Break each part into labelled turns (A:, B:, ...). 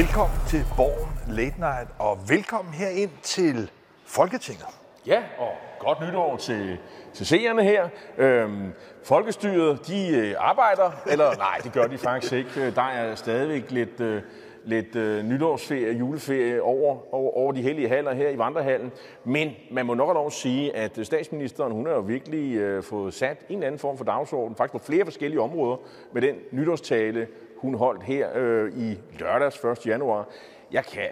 A: Velkommen til Borgen Late Night, og velkommen herind til Folketinget.
B: Ja, og godt nytår til, til seerne her. Øhm, folkestyret, de øh, arbejder, eller nej, det gør de faktisk ikke. Der er stadigvæk lidt, øh, lidt øh, nytårsferie, juleferie over, over, over de hellige haller her i Vandrehallen. Men man må nok lov sige, at statsministeren hun har jo virkelig øh, fået sat en eller anden form for dagsorden, faktisk på flere forskellige områder, med den nytårstale, hun holdt her øh, i lørdags 1. januar. Jeg, kan,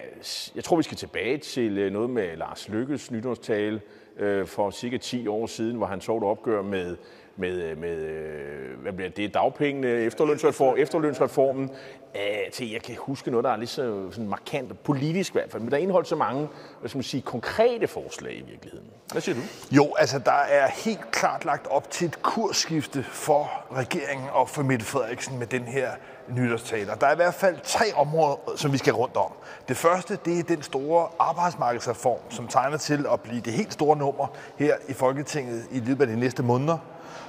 B: jeg tror, vi skal tilbage til øh, noget med Lars Lykkes nytårstale øh, for cirka 10 år siden, hvor han tog et opgør med, med, øh, med øh, hvad bliver det, dagpengene, efterlønsreform, efterlønsreformen, øh, til jeg kan huske noget, der er lige så sådan markant, politisk i hvert fald, men der indeholdt så mange hvad skal man sige, konkrete forslag i virkeligheden. Hvad siger du?
A: Jo, altså der er helt klart lagt op til et kursskifte for regeringen og for Mette Frederiksen med den her nytårstaler. Der er i hvert fald tre områder, som vi skal rundt om. Det første, det er den store arbejdsmarkedsreform, som tegner til at blive det helt store nummer her i Folketinget i løbet af de næste måneder.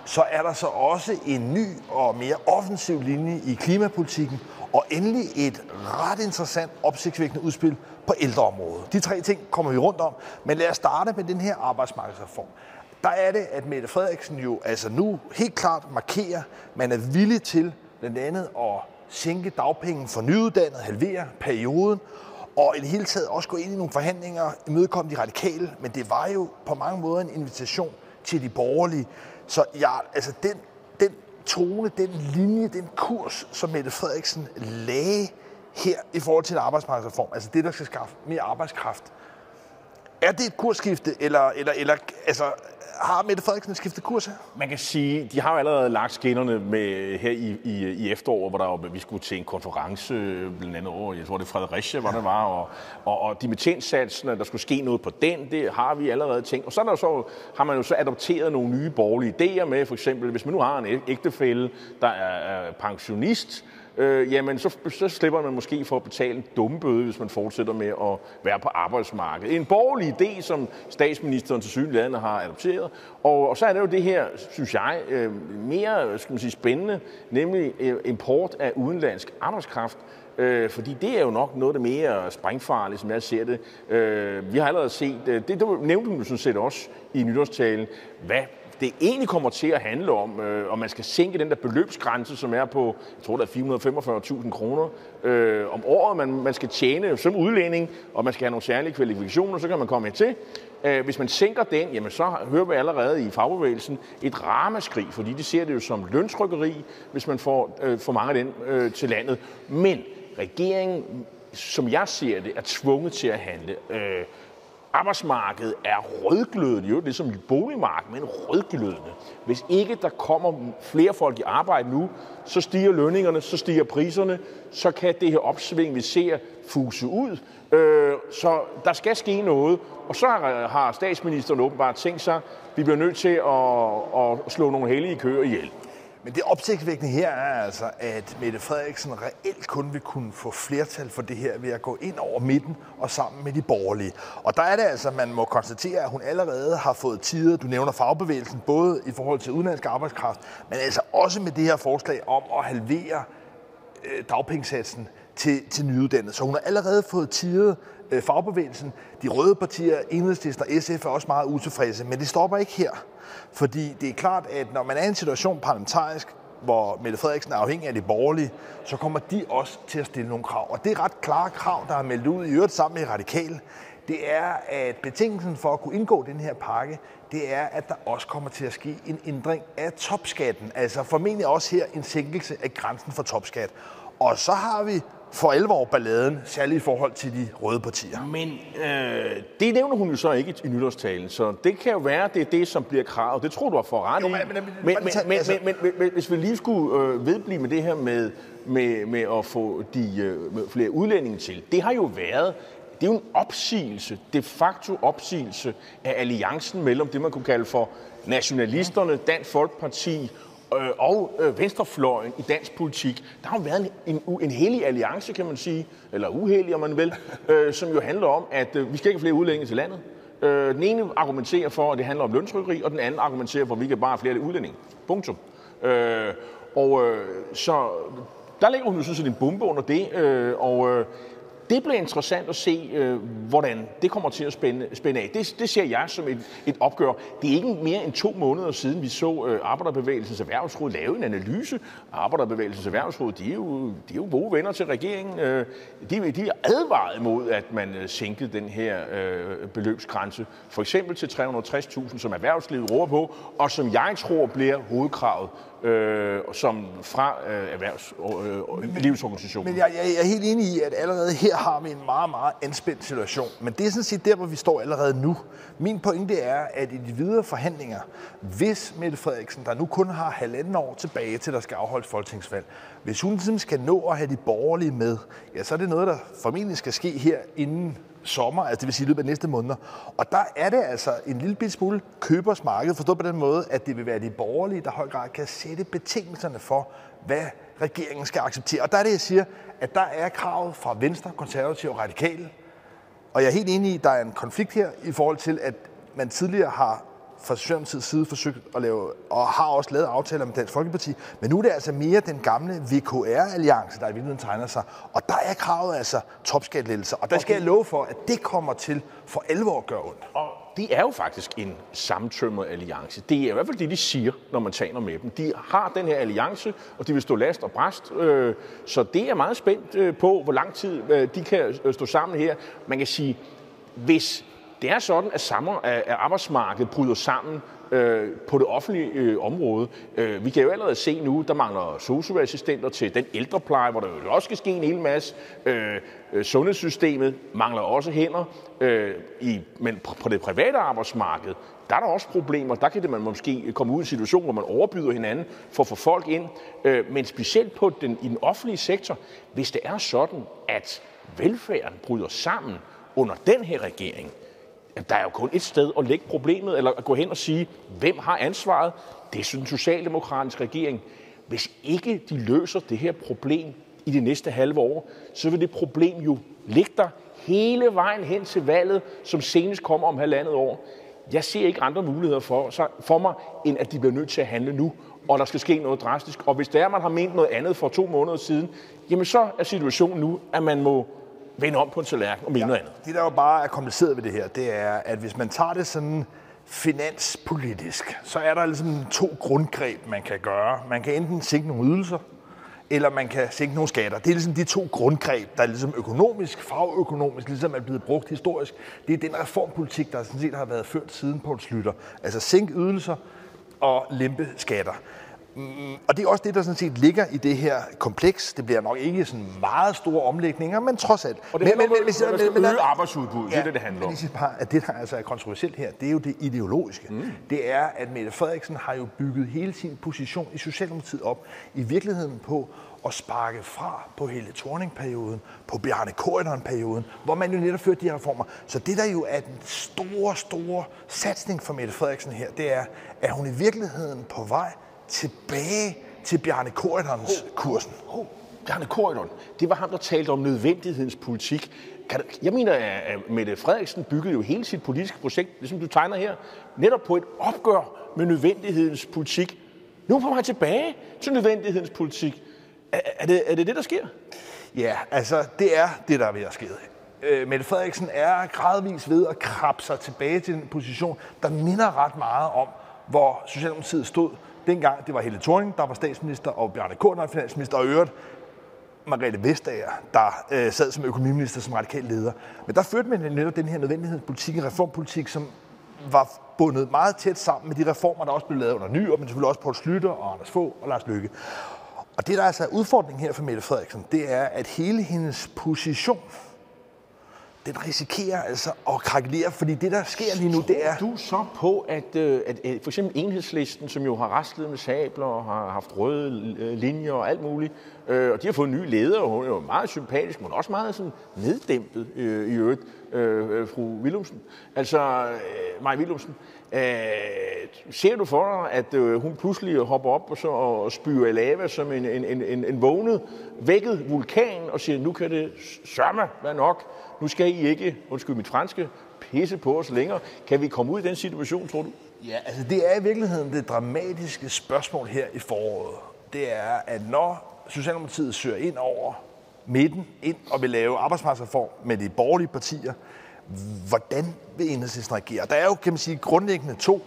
A: Så er der så også en ny og mere offensiv linje i klimapolitikken, og endelig et ret interessant opsigtsvækkende udspil på ældreområdet. De tre ting kommer vi rundt om, men lad os starte med den her arbejdsmarkedsreform. Der er det, at Mette Frederiksen jo altså nu helt klart markerer, at man er villig til blandt andet at sænke dagpengen for nyuddannede, halvere perioden, og i det hele taget også gå ind i nogle forhandlinger, imødekomme de radikale, men det var jo på mange måder en invitation til de borgerlige. Så ja, altså den, den tone, den linje, den kurs, som Mette Frederiksen lagde her i forhold til en arbejdsmarkedsreform, altså det, der skal skaffe mere arbejdskraft, er det et kursskifte, eller, eller, eller altså, har Mette Frederiksen skiftet kurs her?
B: Man kan sige, de har jo allerede lagt skinnerne med her i, i, i efteråret, hvor der var, vi skulle til en konference, øh, blandt andet over, jeg tror det er Fredericia, hvor det var, og, og, og dimittentsatsen, der skulle ske noget på den, det har vi allerede tænkt. Og så, der så har man jo så adopteret nogle nye borgerlige idéer med, for eksempel, hvis man nu har en ægtefælle, der er pensionist, øh, jamen så, så slipper man måske for at betale en dumme bøde, hvis man fortsætter med at være på arbejdsmarkedet. En borgerlig idé, som statsministeren til synligheden har adopteret. Og, og så er det jo det her, synes jeg, øh, mere skal man sige, spændende, nemlig øh, import af udenlandsk arbejdskraft. Øh, fordi det er jo nok noget af det mere sprængfarlige, som jeg ser det. Øh, vi har allerede set, øh, det, det nævnte hun jo sådan set også i nytårstalen, hvad det egentlig kommer til at handle om, øh, om man skal sænke den der beløbsgrænse, som er på, jeg tror, der er 445.000 kroner øh, om året, man, man skal tjene som udlænding, og man skal have nogle særlige kvalifikationer, så kan man komme til. Øh, hvis man sænker den, jamen så hører vi allerede i fagbevægelsen et ramaskrig, fordi de ser det jo som løntrykkeri, hvis man får øh, for mange af den øh, til landet. Men regeringen, som jeg ser det, er tvunget til at handle. Øh, arbejdsmarkedet er rødglødende, jo, det er som ligesom boligmarked, men rødglødende. Hvis ikke der kommer flere folk i arbejde nu, så stiger lønningerne, så stiger priserne, så kan det her opsving, vi ser, fuse ud. Øh, så der skal ske noget. Og så har statsministeren åbenbart tænkt sig, at vi bliver nødt til at, at slå nogle hellige køer ihjel.
A: Men det opsigtsvækkende her er altså, at Mette Frederiksen reelt kun vil kunne få flertal for det her ved at gå ind over midten og sammen med de borgerlige. Og der er det altså, man må konstatere, at hun allerede har fået tider, du nævner fagbevægelsen, både i forhold til udenlandsk arbejdskraft, men altså også med det her forslag om at halvere øh, dagpengesatsen til, til nyuddannede. Så hun har allerede fået tiret øh, fagbevægelsen. De røde partier, Enhedslisten og SF er også meget utilfredse, men det stopper ikke her. Fordi det er klart, at når man er i en situation parlamentarisk, hvor Mette Frederiksen er afhængig af det borgerlige, så kommer de også til at stille nogle krav. Og det er ret klare krav, der er meldt ud i øvrigt sammen med Radikale. Det er, at betingelsen for at kunne indgå den her pakke, det er, at der også kommer til at ske en ændring af topskatten. Altså formentlig også her en sænkelse af grænsen for topskat. Og så har vi for alvor balladen, særligt i forhold til de røde partier.
B: Men øh, det nævner hun jo så ikke i nytårstalen, så det kan jo være, det er det, som bliver kravet. Det tror du har for ret i. Men, men, men, men, altså- men, men, men hvis vi lige skulle øh, vedblive med det her med, med, med at få de øh, med flere udlændinge til, det har jo været det er jo en opsigelse, de facto opsigelse af alliancen mellem det, man kunne kalde for nationalisterne, Dansk Folkeparti øh, og øh, venstrefløjen i dansk politik, der har jo været en, en, en hellig alliance, kan man sige, eller uheldig, om man vil, øh, som jo handler om, at øh, vi skal ikke have flere udlændinge til landet. Øh, den ene argumenterer for, at det handler om løntrykkeri, og den anden argumenterer for, at vi kan bare have flere udlændinge. Punktum. Øh, og øh, så der ligger hun jo sådan set en bombe under det, øh, og øh, det bliver interessant at se, øh, hvordan det kommer til at spænde, spænde af. Det, det ser jeg som et, et opgør. Det er ikke mere end to måneder siden, vi så øh, Arbejderbevægelsens Erhvervsråd lave en analyse. Arbejderbevægelsens Erhvervsråd, de er jo, de er jo gode venner til regeringen. Øh, de, de er advaret mod, at man øh, sænkede den her øh, beløbsgrænse, for eksempel til 360.000, som erhvervslivet råber på, og som jeg tror bliver hovedkravet øh, som fra øh, erhvervslivsorganisationen.
A: Øh, men jeg, jeg, jeg er helt enig i, at allerede her har vi en meget, meget anspændt situation. Men det er sådan set der, hvor vi står allerede nu. Min pointe er, at i de videre forhandlinger, hvis Mette Frederiksen, der nu kun har halvanden år tilbage til, der skal afholdes folketingsvalg, hvis hun ligesom skal nå at have de borgerlige med, ja, så er det noget, der formentlig skal ske her inden sommer, altså det vil sige i løbet af næste måneder. Og der er det altså en lille bit smule købersmarked, forstået på den måde, at det vil være de borgerlige, der i høj grad kan sætte betingelserne for, hvad regeringen skal acceptere. Og der er det, jeg siger, at der er kravet fra Venstre, Konservative og Radikale. Og jeg er helt enig i, at der er en konflikt her i forhold til, at man tidligere har fra Socialdemokratiets side forsøgt at lave, og har også lavet aftaler med Dansk Folkeparti, men nu er det altså mere den gamle VKR-alliance, der i virkeligheden tegner sig. Og der er kravet altså topskattelettelser, og der skal jeg love for, at det kommer til for alvor at gøre ondt.
B: Og det er jo faktisk en samtømmet alliance. Det er i hvert fald det, de siger, når man taler med dem. De har den her alliance, og de vil stå last og bræst. Øh, så det er meget spændt øh, på, hvor lang tid øh, de kan øh, stå sammen her. Man kan sige, hvis det er sådan, at, sammen, at arbejdsmarkedet bryder sammen øh, på det offentlige øh, område. Øh, vi kan jo allerede se nu, der mangler socioassistenter til den ældrepleje, hvor der jo også skal ske en hel masse. Øh, øh, sundhedssystemet mangler også hænder. Øh, i, men på det private arbejdsmarked, der er der også problemer. Der kan det man måske komme ud i en situation, hvor man overbyder hinanden for at få folk ind. Øh, men specielt på den, i den offentlige sektor, hvis det er sådan, at velfærden bryder sammen under den her regering, der er jo kun et sted at lægge problemet, eller at gå hen og sige, hvem har ansvaret? Det er den socialdemokratiske regering. Hvis ikke de løser det her problem i de næste halve år, så vil det problem jo ligge der hele vejen hen til valget, som senest kommer om halvandet år. Jeg ser ikke andre muligheder for, for mig, end at de bliver nødt til at handle nu, og der skal ske noget drastisk. Og hvis det er, at man har ment noget andet for to måneder siden, jamen så er situationen nu, at man må vende om på en tallerken og mene ja, noget andet.
A: Det, der jo bare er kompliceret ved det her, det er, at hvis man tager det sådan finanspolitisk, så er der ligesom to grundgreb, man kan gøre. Man kan enten sænke nogle ydelser, eller man kan sænke nogle skatter. Det er ligesom de to grundgreb, der er ligesom økonomisk, fagøkonomisk, ligesom er blevet brugt historisk. Det er den reformpolitik, der sådan set har været ført siden Poul Slytter. Altså sænke ydelser og lempe skatter. Og det er også det, der sådan set ligger i det her kompleks. Det bliver nok ikke sådan meget store omlægninger, men trods alt.
B: Og det men, men, men, men, men, men, øge arbejdsudbud, ja, det er det, det handler om.
A: Men bare, at det, der altså er kontroversielt her, det er jo det ideologiske. Mm. Det er, at Mette Frederiksen har jo bygget hele sin position i Socialdemokratiet op, i virkeligheden på at sparke fra på hele Thorning-perioden, på Bjarne Korydon-perioden, hvor man jo netop førte de her reformer. Så det, der jo er den store, store satsning for Mette Frederiksen her, det er, at hun i virkeligheden på vej tilbage til Bjarne Korydons kursen.
B: Oh, oh. Bjarne Korydon, det var ham, der talte om nødvendighedens politik. Kan jeg mener, at Mette Frederiksen byggede jo hele sit politiske projekt, ligesom du tegner her, netop på et opgør med nødvendighedens politik. Nu er han tilbage til nødvendighedens politik. Er, er, det, er det det, der sker?
A: Ja, altså det er det, der er ved at ske. Øh, Mette Frederiksen er gradvist ved at krabbe sig tilbage til en position, der minder ret meget om, hvor Socialdemokratiet stod Dengang det var Helle Thorning, der var statsminister, og Bjarne Korn, der var finansminister, og øvrigt Margrethe Vestager, der øh, sad som økonomiminister, som radikal leder. Men der førte man netop den her nødvendighedspolitik, en reformpolitik, som var bundet meget tæt sammen med de reformer, der også blev lavet under Ny, og men selvfølgelig også Poul Slytter og Anders Fogh og Lars Løkke. Og det, der altså er udfordringen her for Mette Frederiksen, det er, at hele hendes position den risikerer altså at krakelere, fordi det, der sker lige nu, det er...
B: du så på, at, øh, at, at for eksempel enhedslisten, som jo har rastlet med sabler og har haft røde øh, linjer og alt muligt, øh, og de har fået en ny leder, og hun er jo meget sympatisk, men også meget sådan neddæmpet øh, i øvrigt, øh, øh fru Willumsen. Altså, øh, Maja Willumsen. Øh, ser du for dig, at øh, hun pludselig hopper op og, så, og spyrer lava som en, en, en, en vågnet, vækket vulkan og siger, nu kan det sørme være nok, nu skal I ikke, undskyld mit franske, pisse på os længere. Kan vi komme ud i den situation, tror du?
A: Ja, altså det er i virkeligheden det dramatiske spørgsmål her i foråret. Det er, at når Socialdemokratiet søger ind over midten ind og vil lave arbejdsmarkedsreform med de borgerlige partier. Hvordan vil enhedslisten reagere? Der er jo, kan man sige, grundlæggende to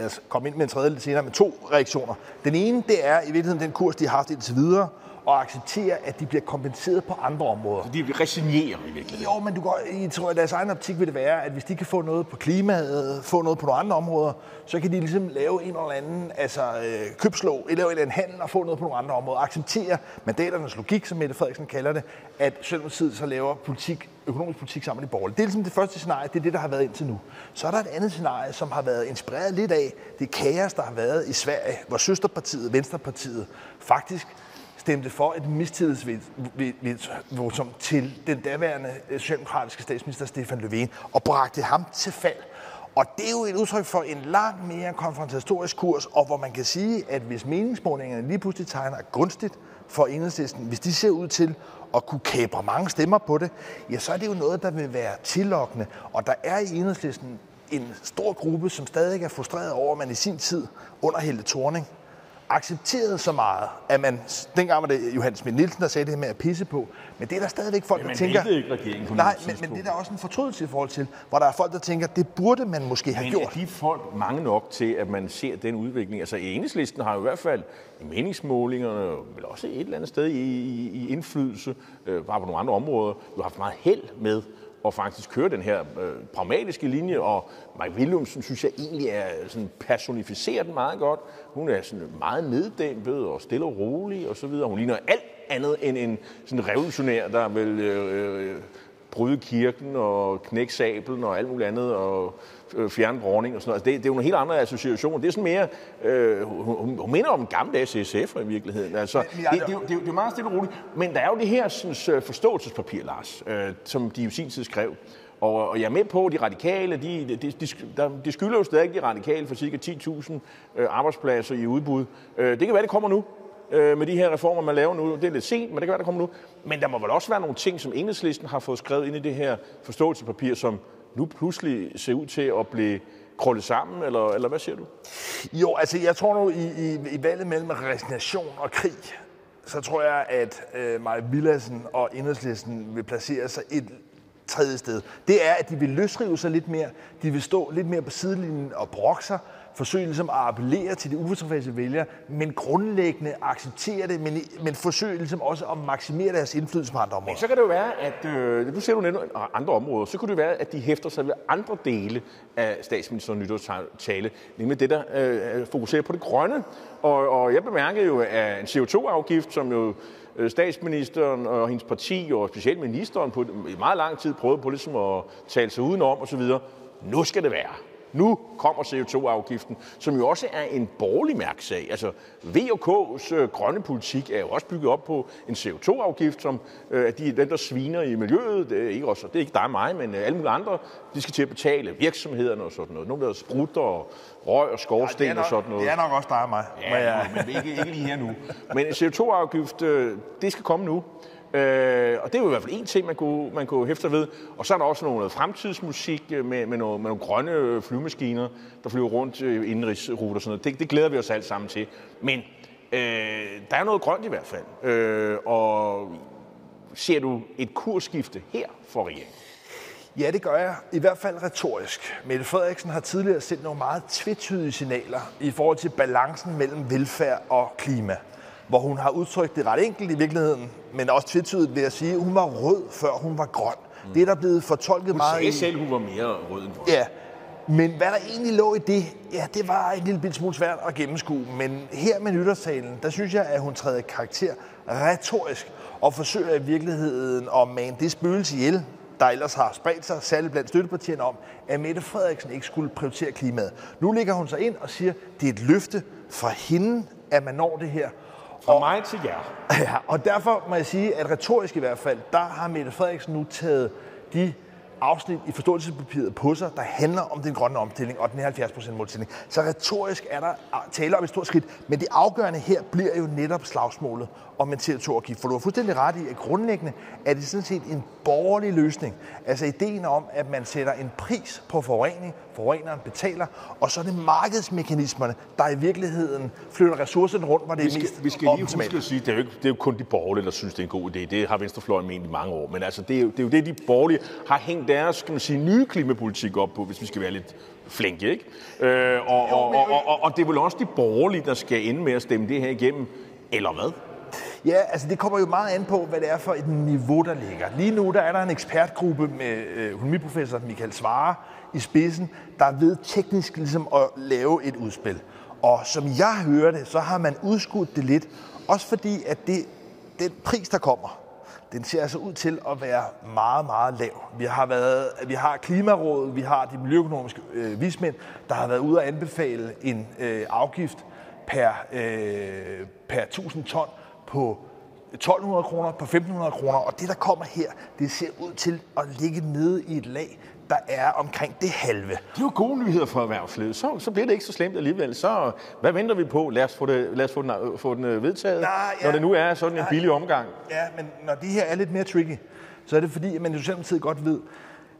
A: jeg komme ind med en tredje lidt senere, med to reaktioner. Den ene, det er i virkeligheden den kurs, de har haft indtil videre, og acceptere, at de bliver kompenseret på andre områder.
B: De resignerer i virkeligheden.
A: Jo, men du går, jeg tror, at deres egen optik vil det være, at hvis de kan få noget på klimaet, få noget på nogle andre områder, så kan de ligesom lave en eller anden altså, øh, købslå, lave en eller anden handel og få noget på nogle andre områder. Acceptere mandaternes logik, som Mette Frederiksen kalder det, at Socialdemokratiet så laver politik, økonomisk politik sammen med de borgerlige. Det er ligesom det første scenarie, det er det, der har været indtil nu. Så er der et andet scenarie, som har været inspireret lidt af det kaos, der har været i Sverige, hvor søsterpartiet, Venstrepartiet, faktisk stemte for et mistillidsvotum til den daværende øh, socialdemokratiske statsminister Stefan Löfven og bragte ham til fald. Og det er jo et udtryk for en langt mere konfrontatorisk kurs, og hvor man kan sige, at hvis meningsmålingerne lige pludselig tegner gunstigt for enhedslisten, hvis de ser ud til at kunne kæbre mange stemmer på det, ja, så er det jo noget, der vil være tillokkende. Og der er i enhedslisten en stor gruppe, som stadig er frustreret over, at man i sin tid under Helle Thorning accepteret så meget, at man, dengang var det Johannes Schmidt Nielsen, der sagde det her med at pisse på, men det er der stadigvæk folk,
B: men
A: der tænker...
B: ikke regeringen på
A: Nej, men, men det er der også en fortrydelse i forhold til, hvor der er folk, der tænker, det burde man måske have
B: men
A: gjort.
B: Men er de folk mange nok til, at man ser den udvikling? Altså enhedslisten har jo i hvert fald i meningsmålingerne, vel også et eller andet sted i, i, i indflydelse, øh, bare på nogle andre områder, jo haft meget held med og faktisk køre den her øh, pragmatiske linje, og Mike Williamson synes jeg egentlig er øh, sådan personificeret den meget godt. Hun er sådan meget neddæmpet og stille og rolig og så videre. Hun ligner alt andet end en sådan revolutionær, der vil øh, øh, bryde kirken og knække sablen og alt muligt andet og øh, fjerne dronning og sådan noget. Altså, det, det er jo nogle helt andre associationer. Det er sådan mere, øh, hun, hun minder om en gammel SSF i virkeligheden. Altså, det, det, det, det, det er meget stille og roligt. Men der er jo det her sådan, øh, forståelsespapir, Lars, øh, som de jo sin tid skrev. Og, og jeg er med på, at de radikale, de, de, de, de, de skylder jo stadig de radikale for ca. 10.000 øh, arbejdspladser i udbud. Øh, det kan være, det kommer nu øh, med de her reformer, man laver nu. Det er lidt sent, men det kan være, der kommer nu. Men der må vel også være nogle ting, som enhedslisten har fået skrevet ind i det her forståelsespapir, som nu pludselig ser ud til at blive krøllet sammen, eller, eller hvad siger du?
A: Jo, altså jeg tror nu, i, i, i valget mellem resignation og krig, så tror jeg, at øh, Maja Villadsen og enhedslisten vil placere sig et tredje sted. Det er, at de vil løsrive sig lidt mere. De vil stå lidt mere på sidelinjen og brokke sig, forsøge ligesom at appellere til de ufortilfredse vælgere, men grundlæggende acceptere det, men, men forsøge ligesom også at maksimere deres indflydelse på andre områder.
B: Så kan det jo være, at, øh, nu ser du netop andre områder, så kunne det være, at de hæfter sig ved andre dele af statsministerens nytårstale, nemlig det, der øh, fokuserer på det grønne. Og, og jeg bemærkede jo, at en CO2-afgift, som jo øh, statsministeren og hendes parti, og specielt ministeren, på i meget lang tid prøvede på ligesom at tale sig udenom osv., nu skal det være. Nu kommer CO2-afgiften, som jo også er en borgerlig mærksag. Altså, VK's øh, grønne politik er jo også bygget op på en CO2-afgift, som øh, er de, dem, der sviner i miljøet. Det er ikke, også, det er ikke dig og mig, men øh, alle mulige andre, de skal til at betale virksomhederne og sådan noget. Nogle der sprutter og røg og skorsten ja,
A: nok,
B: og sådan noget.
A: Det er nok også dig og mig.
B: Ja, men, ja. men ikke, ikke lige her nu. Men en CO2-afgift, øh, det skal komme nu. Øh, og det er jo i hvert fald en ting, man kunne, man kunne hæfte ved. Og så er der også noget fremtidsmusik øh, med, med, noget, med nogle grønne øh, flyvemaskiner, der flyver rundt øh, i og sådan noget. Det, det glæder vi os alt sammen til. Men øh, der er noget grønt i hvert fald. Øh, og ser du et kursskifte her for regeringen?
A: Ja, det gør jeg. I hvert fald retorisk. Mette Frederiksen har tidligere sendt nogle meget tvetydige signaler i forhold til balancen mellem velfærd og klima hvor hun har udtrykt det ret enkelt i virkeligheden, men også tvetydigt ved at sige, at hun var rød, før hun var grøn. Mm. Det er der blevet fortolket
B: hun
A: meget
B: Hun sagde selv, hun var mere rød end grøn.
A: Ja, men hvad der egentlig lå i det, ja, det var en lille smule svært at gennemskue. Men her med nytårstalen, der synes jeg, at hun træder karakter retorisk og forsøger i virkeligheden at mane det spøgelse ihjel, der ellers har spredt sig, særligt blandt støttepartierne om, at Mette Frederiksen ikke skulle prioritere klimaet. Nu ligger hun sig ind og siger, at det er et løfte fra hende, at man når det her.
B: Fra og, mig til jer.
A: Ja, og derfor må jeg sige, at retorisk i hvert fald, der har Mette Frederiksen nu taget de afsnit i forståelsespapiret på sig, der handler om den grønne omstilling og den her 70% målsætning. Så retorisk er der tale om et stort skridt, men det afgørende her bliver jo netop slagsmålet om en CO2-afgift. For du har fuldstændig ret i, at grundlæggende er det sådan set en borgerlig løsning. Altså ideen om, at man sætter en pris på forurening, forureneren betaler, og så er det markedsmekanismerne, der i virkeligheden flytter ressourcerne rundt, hvor det
B: vi skal,
A: er mest
B: Vi skal lige huske at sige, det er, jo ikke, det er jo kun de borgerlige, der synes, det er en god idé. Det har Venstrefløjen ment i mange år. Men altså, det er jo det, er jo det de borgerlige har hængt deres kan man sige, nye klimapolitik op på, hvis vi skal være lidt flinke. Ikke? Øh, og, og, og, og, og, det er vel også de borgerlige, der skal ende med at stemme det her igennem, eller hvad?
A: Ja, altså det kommer jo meget an på, hvad det er for et niveau, der ligger. Lige nu der er der en ekspertgruppe med øh, økonomiprofessor Michael Svare i spidsen, der er ved teknisk ligesom at lave et udspil. Og som jeg hører det, så har man udskudt det lidt, også fordi at det, den pris, der kommer, den ser altså ud til at være meget, meget lav. Vi har, været, vi har Klimarådet, vi har de miljøøkonomiske øh, vismænd, der har været ude at anbefale en øh, afgift per, øh, per 1000 ton på 1200 kroner, på 1500 kroner, og det, der kommer her, det ser ud til at ligge nede i et lag, der er omkring det halve. Det
B: er jo gode nyheder for erhvervslivet. Så, så bliver det ikke så slemt alligevel. Så hvad venter vi på? Lad os få, det, lad os få, den, få den øh, vedtaget, Nej, ja, når det nu er sådan en nej, billig omgang.
A: Ja, men når det her er lidt mere tricky, så er det fordi, at man i Socialdemokratiet godt ved,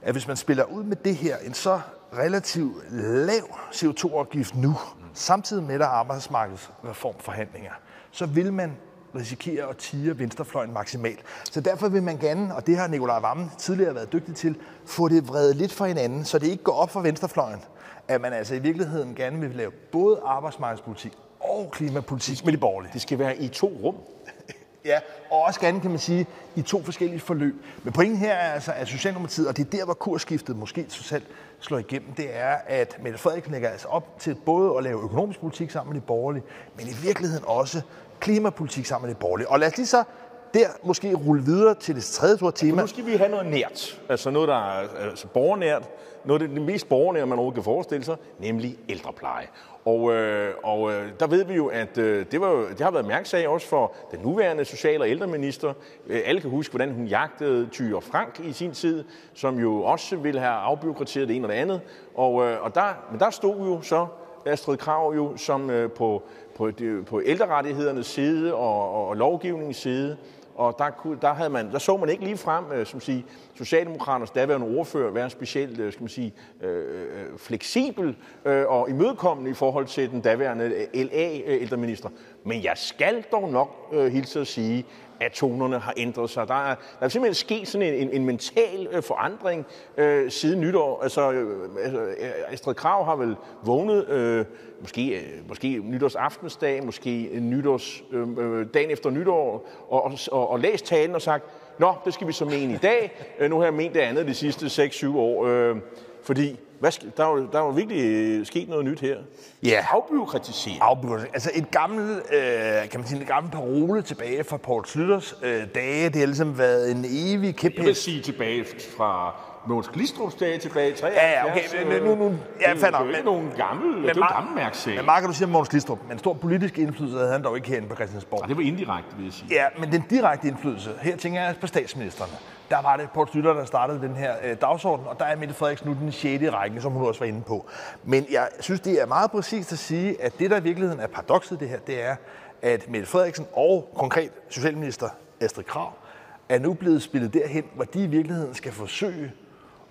A: at hvis man spiller ud med det her, en så relativt lav CO2-afgift nu, samtidig med der arbejdsmarkedsreformforhandlinger, så vil man risikerer at tire venstrefløjen maksimalt. Så derfor vil man gerne, og det har Nikolaj Vammen tidligere været dygtig til, få det vredet lidt for hinanden, så det ikke går op for venstrefløjen, at man altså i virkeligheden gerne vil lave både arbejdsmarkedspolitik og klimapolitik med de borgerlige.
B: Det skal være i to rum.
A: Ja, og også gerne, kan man sige, i to forskellige forløb. Men pointen her er altså, at Socialdemokratiet, og det er der, hvor kursskiftet måske totalt slår igennem, det er, at Mette Frederiksen lægger altså op til både at lave økonomisk politik sammen med de borgerlige, men i virkeligheden også klimapolitik sammen med det borgerlige. Og lad os lige så der måske rulle videre til det tredje store tema.
B: Ja, nu skal vi have noget nært, altså noget, der er altså borgernært, noget af det, mest borgernære, man overhovedet kan forestille sig, nemlig ældrepleje. Og, øh, og øh, der ved vi jo, at øh, det, var jo, det har været mærksag også for den nuværende social- og ældreminister. Øh, alle kan huske, hvordan hun jagtede Tyre Frank i sin tid, som jo også ville have afbyråkrateret det ene og det andet. Og, øh, og der, men der stod jo så Astrid Krav jo som øh, på på, på ældrerettighedernes side og, og, og lovgivningens side. Og der, kunne, der, havde man, der så man ikke lige frem, øh, som sige, Socialdemokraternes daværende ordfører være specielt øh, skal man sige, øh, øh, fleksibel øh, og imødekommende i forhold til den daværende LA-ældreminister. Øh, Men jeg skal dog nok øh, hilse at sige, at tonerne har ændret sig. Der er, der er simpelthen sket sådan en, en, en mental øh, forandring øh, siden nytår. Altså, øh, altså, øh, Astrid Krav har vel vågnet, øh, måske, øh, måske nytårsaftensdag, måske øh, nytårs, øh, øh, dagen efter nytår, og, og, og, og læst talen og sagt, Nå, det skal vi så mene i dag. Øh, nu har jeg ment det andet de sidste 6-7 år. Øh, fordi hvad, der, er jo, der er jo virkelig øh, sket noget nyt her.
A: Ja.
B: Afbyråkratisering.
A: Afbyråkratisering. Altså et gammelt, øh, kan man sige, en gammel parole tilbage fra Paul Slytters øh, dage. Det har ligesom været en evig kæphest.
B: Jeg vil sige tilbage fra Måns Glistrups dage tilbage i 73.
A: Ja, ja, okay. Men, nu, nu, ja,
B: det, er jo ikke nogen gammel, men, det er jo gammel mærksag.
A: Men Marker, du siger Måns Glistrup, men stor politisk indflydelse havde han dog ikke herinde på Christiansborg.
B: Ja, det var indirekte, vil jeg sige.
A: Ja, men den direkte indflydelse, her tænker jeg på statsministerne. Der var det Poul Slytter, der startede den her øh, dagsorden, og der er Mette Frederiksen nu den 6. række, som hun også var inde på. Men jeg synes, det er meget præcist at sige, at det, der i virkeligheden er paradokset det her, det er, at Mette Frederiksen og konkret Socialminister Astrid Krav er nu blevet spillet derhen, hvor de i virkeligheden skal forsøge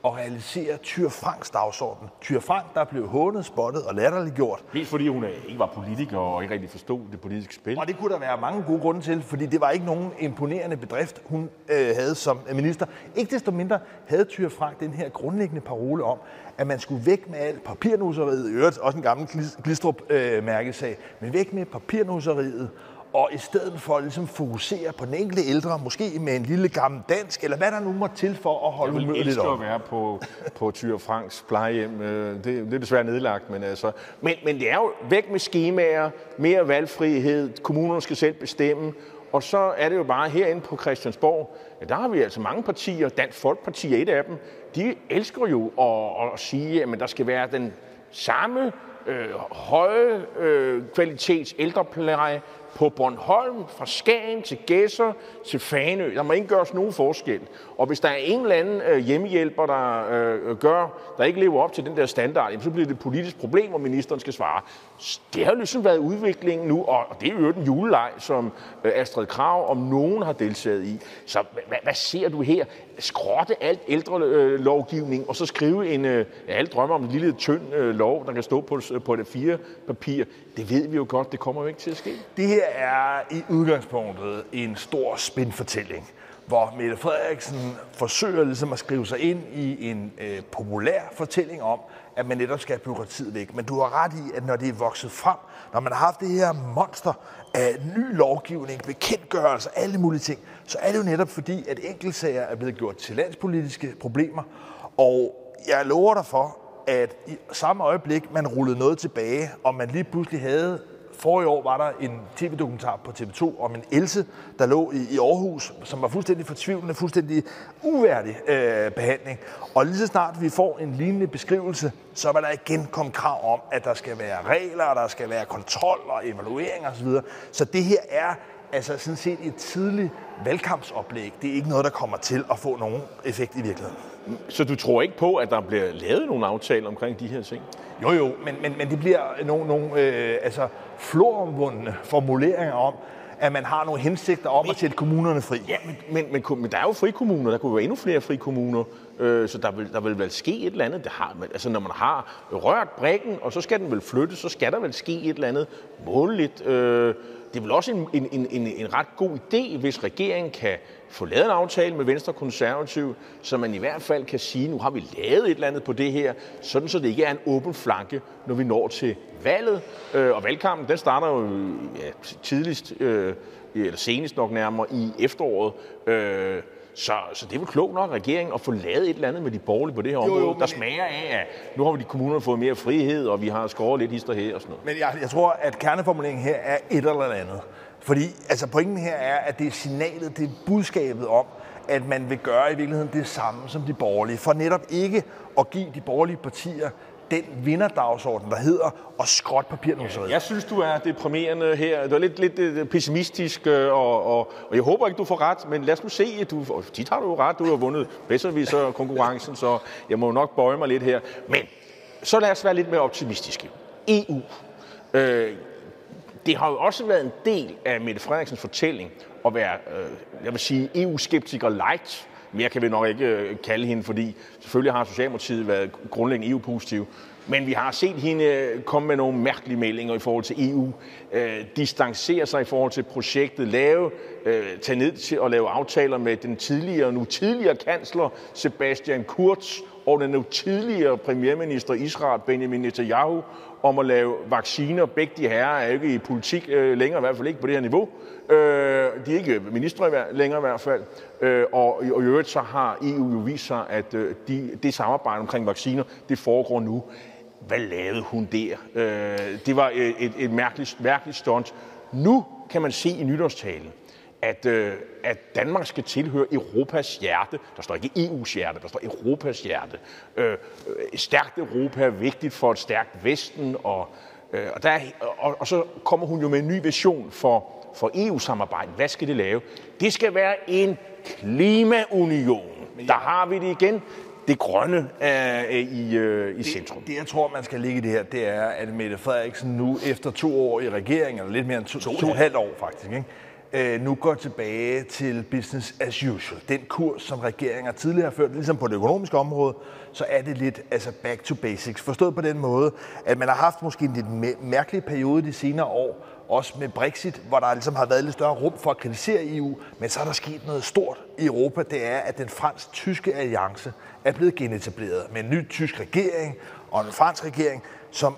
A: at realisere Tyr Franks dagsorden. Tyr Frank, der blev hånet, spottet og latterliggjort.
B: Helt fordi hun ikke var politiker og ikke rigtig forstod det politiske spil.
A: Og det kunne der være mange gode grunde til, fordi det var ikke nogen imponerende bedrift, hun øh, havde som minister. Ikke desto mindre havde Tyr Frank den her grundlæggende parole om, at man skulle væk med alt papirnuseriet, i øvrigt også en gammel Glistrup-mærkesag, øh, men væk med papirnuseriet og i stedet for at ligesom fokusere på den enkelte ældre, måske med en lille gammel dansk, eller hvad der nu må til for at holde humøret lidt op.
B: Jeg vil at være på, på Tyre Franks plejehjem. Øh, det, det er desværre nedlagt, men altså... Men, men det er jo væk med skemaer, mere valgfrihed, kommunerne skal selv bestemme, og så er det jo bare herinde på Christiansborg, ja, der har vi altså mange partier, Dansk Folkeparti er et af dem, de elsker jo at, at sige, at der skal være den samme øh, høje øh, kvalitets ældrepleje på Bornholm, fra Skagen til Gæsser til Fanø. Der må ikke gøres nogen forskel. Og hvis der er en eller anden øh, hjemmehjælper, der øh, gør, der ikke lever op til den der standard, jamen, så bliver det et politisk problem, og ministeren skal svare. Det har jo ligesom været udviklingen nu, og det er jo den juleleg, som øh, Astrid Krav om nogen har deltaget i. Så hvad, hvad ser du her? Skrotte alt ældre øh, lovgivning, og så skrive en, øh, alle drømmer om en lille tynd øh, lov, der kan stå på, øh, på det fire papir. Det ved vi jo godt, det kommer jo ikke til at ske.
A: Det her er i udgangspunktet en stor spændfortælling, hvor Mette Frederiksen forsøger ligesom at skrive sig ind i en øh, populær fortælling om, at man netop skal have byråkratiet væk. Men du har ret i, at når det er vokset frem, når man har haft det her monster af ny lovgivning, bekendtgørelser, alle mulige ting, så er det jo netop fordi, at enkeltsager er blevet gjort til landspolitiske problemer. Og jeg lover dig for, at i samme øjeblik, man rullede noget tilbage, og man lige pludselig havde for i år var der en tv-dokumentar på TV2 om en Else, der lå i, i Aarhus, som var fuldstændig fortvivlende, fuldstændig uværdig øh, behandling. Og lige så snart vi får en lignende beskrivelse, så vil der igen komme krav om, at der skal være regler, der skal være kontrol og evaluering osv. Så, så det her er altså sådan set et tidligt valgkampsoplæg. Det er ikke noget, der kommer til at få nogen effekt i virkeligheden.
B: Så du tror ikke på, at der bliver lavet nogle aftaler omkring de her ting?
A: Jo, jo, men, men, men det bliver nogle, nogle øh, altså, floromvundne formuleringer om, at man har nogle hensigter om men, at sætte kommunerne fri.
B: Ja, men, men, men, men der er jo frikommuner. Der kunne være endnu flere frikommuner. Øh, så der vil, der vil vel ske et eller andet. Det har, altså, når man har rørt brækken, og så skal den vel flytte, så skal der vel ske et eller andet måligt. Øh, det er vel også en, en, en, en, en ret god idé, hvis regeringen kan få lavet en aftale med Venstre Konservativ, så man i hvert fald kan sige, nu har vi lavet et eller andet på det her, sådan så det ikke er en åben flanke, når vi når til valget. Øh, og valgkampen, den starter jo ja, tidligst, øh, eller senest nok nærmere, i efteråret. Øh, så, så det er vel klogt nok regeringen at få lavet et eller andet med de borgerlige på det her område, jo, jo, der smager af, at nu har vi de kommuner fået mere frihed, og vi har skåret lidt hister her og sådan noget.
A: Men jeg, jeg tror, at kerneformuleringen her er et eller andet. Fordi altså pointen her er, at det er signalet, det er budskabet om, at man vil gøre i virkeligheden det samme som de borgerlige, for netop ikke at give de borgerlige partier den vinderdagsorden, der hedder at skråt papirnusseriet.
B: Ja, jeg synes, du er deprimerende her. Du er lidt, lidt pessimistisk, øh, og, og, og jeg håber ikke, du får ret, men lad os nu se. Du, og tit har du jo ret. Du har vundet bedre konkurrencen, så jeg må nok bøje mig lidt her. Men så lad os være lidt mere optimistiske. EU. Øh, det har jo også været en del af Mette Frederiksens fortælling at være, øh, jeg vil sige, EU-skeptiker light. Mere kan vi nok ikke øh, kalde hende, fordi selvfølgelig har Socialdemokratiet været grundlæggende EU-positiv. Men vi har set hende øh, komme med nogle mærkelige meldinger i forhold til EU, øh, distancere sig i forhold til projektet, lave, øh, tage ned til at lave aftaler med den tidligere, nu tidligere kansler Sebastian Kurz og den nu tidligere premierminister Israel Benjamin Netanyahu om at lave vacciner. Begge de herrer er ikke i politik øh, længere, i hvert fald ikke på det her niveau. Øh, de er ikke ministre længere i hvert fald. Øh, og, og i øvrigt så har EU jo vist sig, at øh, de, det samarbejde omkring vacciner, det foregår nu. Hvad lavede hun der? Øh, det var et, et, et mærkeligt, mærkeligt stunt. Nu kan man se i nytårstalen, at, øh, at Danmark skal tilhøre Europas hjerte. Der står ikke EU's hjerte, der står Europas hjerte. Øh, et stærkt Europa er vigtigt for et stærkt Vesten, og, øh, og, der, og, og så kommer hun jo med en ny vision for, for EU-samarbejdet. Hvad skal det lave? Det skal være en klimaunion. Der har vi det igen det grønne er i, øh, i centrum.
A: Det, det, jeg tror, man skal ligge i det her, det er, at Mette Frederiksen nu efter to år i regeringen, eller lidt mere end to, to, to et halvt år faktisk, ikke? Øh, nu går tilbage til business as usual. Den kurs, som regeringen tidligere har ført, ligesom på det økonomiske område, så er det lidt altså back to basics. Forstået på den måde, at man har haft måske en lidt mærkelig periode de senere år, også med Brexit, hvor der ligesom har været lidt større rum for at kritisere EU, men så er der sket noget stort i Europa, det er, at den fransk-tyske alliance er blevet genetableret med en ny tysk regering og en fransk regering, som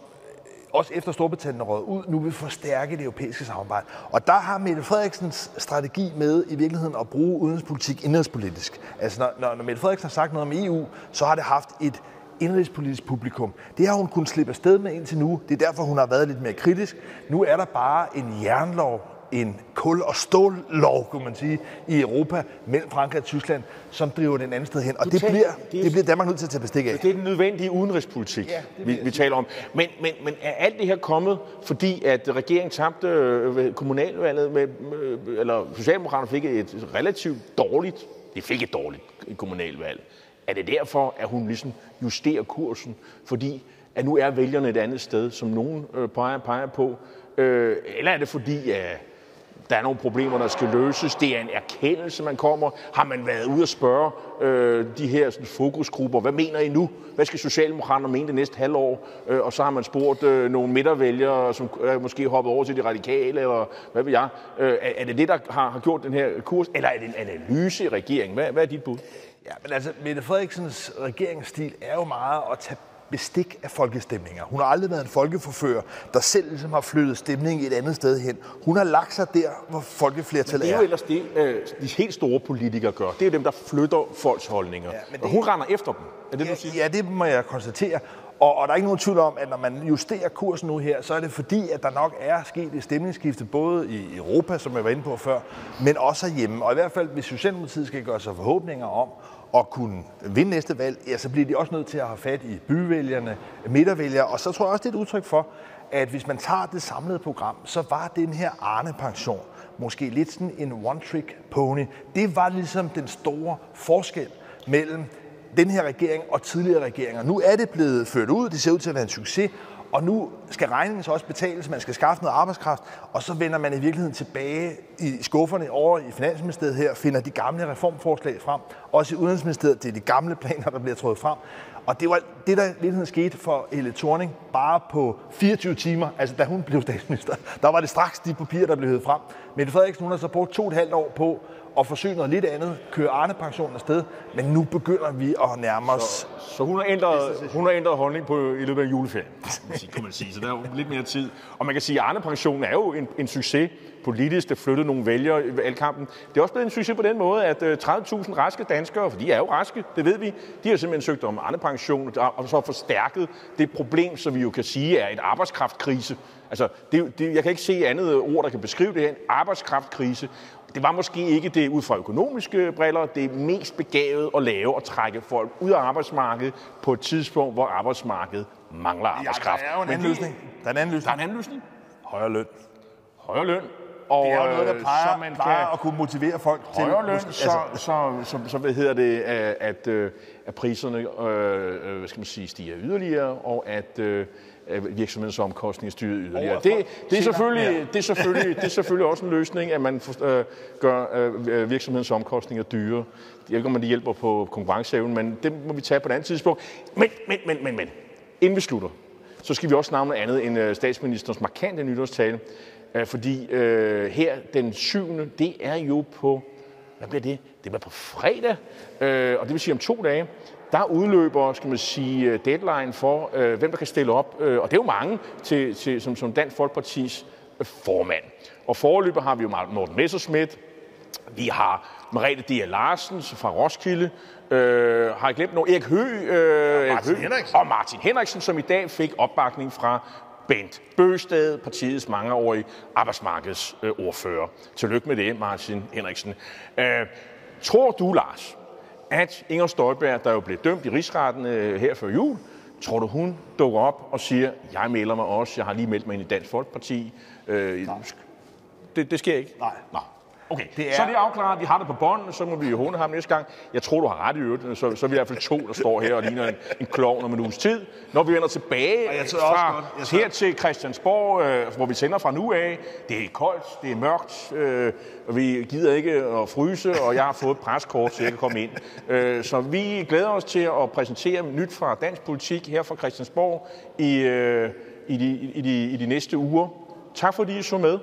A: også efter Storbritannien er ud, nu vil forstærke det europæiske samarbejde. Og der har Mette Frederiksens strategi med i virkeligheden at bruge udenrigspolitik indrigspolitisk. Altså når, når, når Mette Frederiksen har sagt noget om EU, så har det haft et indrigspolitisk publikum. Det har hun kunnet slippe afsted med indtil nu. Det er derfor, hun har været lidt mere kritisk. Nu er der bare en jernlov en kul- og stållov, kunne man sige, i Europa mellem Frankrig og Tyskland, som driver den anden sted hen. Og det
B: taler-
A: bliver,
B: det
A: det bliver Danmark nødt til at tage bestik af.
B: Det er den nødvendige udenrigspolitik,
A: Ja, det
B: vi, vi taler om. Men, men, men er alt det her kommet, fordi at regeringen tabte øh, kommunalvalget, med, eller Socialdemokraterne fik et relativt dårligt, de fik et dårligt kommunalvalg. Er det derfor, at hun ligesom justerer kursen? Fordi at nu er vælgerne et andet sted, som nogen øh, peger, peger på? Øh, eller er det fordi, at der er nogle problemer, der skal løses. Det er en erkendelse, man kommer. Har man været ude og spørge øh, de her sådan, fokusgrupper, hvad mener I nu? Hvad skal Socialdemokraterne mene det næste halvår? Øh, og så har man spurgt øh, nogle midtervælgere, som øh, måske hoppet over til de radikale, eller hvad ved jeg. Øh, er, det det, der har, har gjort den her kurs? Eller er det en analyse i regeringen? Hvad, hvad er dit bud?
A: Ja, men altså, Mette Frederiksens regeringsstil er jo meget at tage bestik af folkestemninger. Hun har aldrig været en folkeforfører, der selv ligesom har flyttet stemningen et andet sted hen. Hun har lagt sig der, hvor folkeflertallet
B: Det er
A: er.
B: jo ellers det, øh, de helt store politikere gør. Det er jo dem, der flytter folks holdninger. Ja,
A: men
B: og
A: det-
B: hun render efter dem. Er det, du siger?
A: Ja, det må jeg konstatere. Og, og der er ikke nogen tvivl om, at når man justerer kursen nu her, så er det fordi, at der nok er sket et stemningsskifte både i Europa, som jeg var inde på før, men også herhjemme. Og i hvert fald, hvis Socialdemokratiet skal gøre sig forhåbninger om at kunne vinde næste valg, ja, så bliver de også nødt til at have fat i byvælgerne, midtervælgere. Og så tror jeg også, det er et udtryk for, at hvis man tager det samlede program, så var den her Arne-pension måske lidt sådan en one-trick pony. Det var ligesom den store forskel mellem den her regering og tidligere regeringer. Nu er det blevet ført ud, det ser ud til at være en succes, og nu skal regningen så også betales, man skal skaffe noget arbejdskraft, og så vender man i virkeligheden tilbage i skufferne over i Finansministeriet her, finder de gamle reformforslag frem, også i Udenrigsministeriet, det er de gamle planer, der bliver trådt frem. Og det var det, der i virkeligheden skete for Helle Thorning bare på 24 timer, altså da hun blev statsminister. Der var det straks de papirer, der blev hævet frem. Men Frederiksen hun har så brugt to og et halvt år på at forsøge noget lidt andet, køre Arne-pensionen afsted, men nu begynder vi at nærme os
B: Så hun har ændret, hun har ændret holdning på, i løbet af juleferien, kan man sige- kan man sige. Så der er jo lidt mere tid. Og man kan sige, at Arne-pensionen er jo en, en succes politisk. Det flyttede nogle vælgere i valgkampen. Det er også blevet en succes på den måde, at øh, 30.000 raske danskere, for de er jo raske, det ved vi, de har simpelthen søgt om Arne-pension og og så forstærket det problem, som vi jo kan sige er et arbejdskraftkrise. Altså, det, det, jeg kan ikke se andet ord, der kan beskrive det her. En arbejdskraftkrise. Det var måske ikke det ud fra økonomiske briller, det er mest begavet at lave og trække folk ud af arbejdsmarkedet på et tidspunkt, hvor arbejdsmarkedet mangler arbejdskraft.
A: Ja, der er jo en anden løsning. Der er en anden
B: Der er
A: løsning.
B: en anden løsning.
A: Højere løn.
B: Højere løn. Og,
A: Det er jo noget, der
B: øh,
A: plejer,
B: så man
A: plejer
B: kan
A: at kunne motivere folk til...
B: højere løn,
A: måske-
B: så, så, så, så, hvad hedder det, at, at, øh, at priserne øh, øh, hvad skal man sige, stiger yderligere, og at øh, virksomhedens omkostninger stiger yderligere. Det, det, er selvfølgelig, det, er selvfølgelig, det er selvfølgelig også en løsning, at man for- øh, gør øh, virksomhedens omkostninger dyre. Jeg ved ikke, om det hjælper på konkurrenceevnen, men det må vi tage på et andet tidspunkt. Men, men, men, men, men, inden vi slutter, så skal vi også noget andet end øh, statsministerens markante nytårstale. Øh, Fordi øh, her den 7. det er jo på, hvad bliver det? Det bliver på fredag, øh, og det vil sige om to dage, der udløber, skal man sige, øh, deadline for, øh, hvem der kan stille op. Øh, og det er jo mange til, til, som, som Dansk Folkepartis øh, formand. Og forløber har vi jo Morten Messerschmidt, vi har Merete D. Larsen fra Roskilde. Øh, har jeg glemt nogen? Erik Høgh. Øh, Erik
A: Martin
B: Høgh.
A: Henriksen.
B: Og Martin Henriksen, som i dag fik opbakning fra Bent Bøsted, partiets mangeårige arbejdsmarkedsordfører. Tillykke med det, Martin Henriksen. Øh, tror du, Lars, at Inger Støjberg, der jo blev dømt i rigsretten øh, her før jul, tror du, hun dukker op og siger, jeg melder mig også, jeg har lige meldt mig ind i Dansk Folkeparti. Øh, det, det sker ikke?
A: Nej.
B: Nå. Okay,
A: Det er-
B: så er det afklaret, vi har det på bånd, så må vi håne ham næste gang. Jeg tror, du har ret i øvrigt, så, så er vi i hvert fald to, der står her og ligner en, en klovn om en uges tid. Når vi vender tilbage
A: Og jeg også
B: fra
A: godt, jeg
B: her til Christiansborg, øh, hvor vi sender fra nu af, det er koldt, det er mørkt, øh, og vi gider ikke at fryse, og jeg har fået et preskort, så jeg kan komme ind. Øh, så vi glæder os til at præsentere nyt fra dansk politik her fra Christiansborg i, øh, i, de, i, de, i de næste uger. Tak fordi I så med.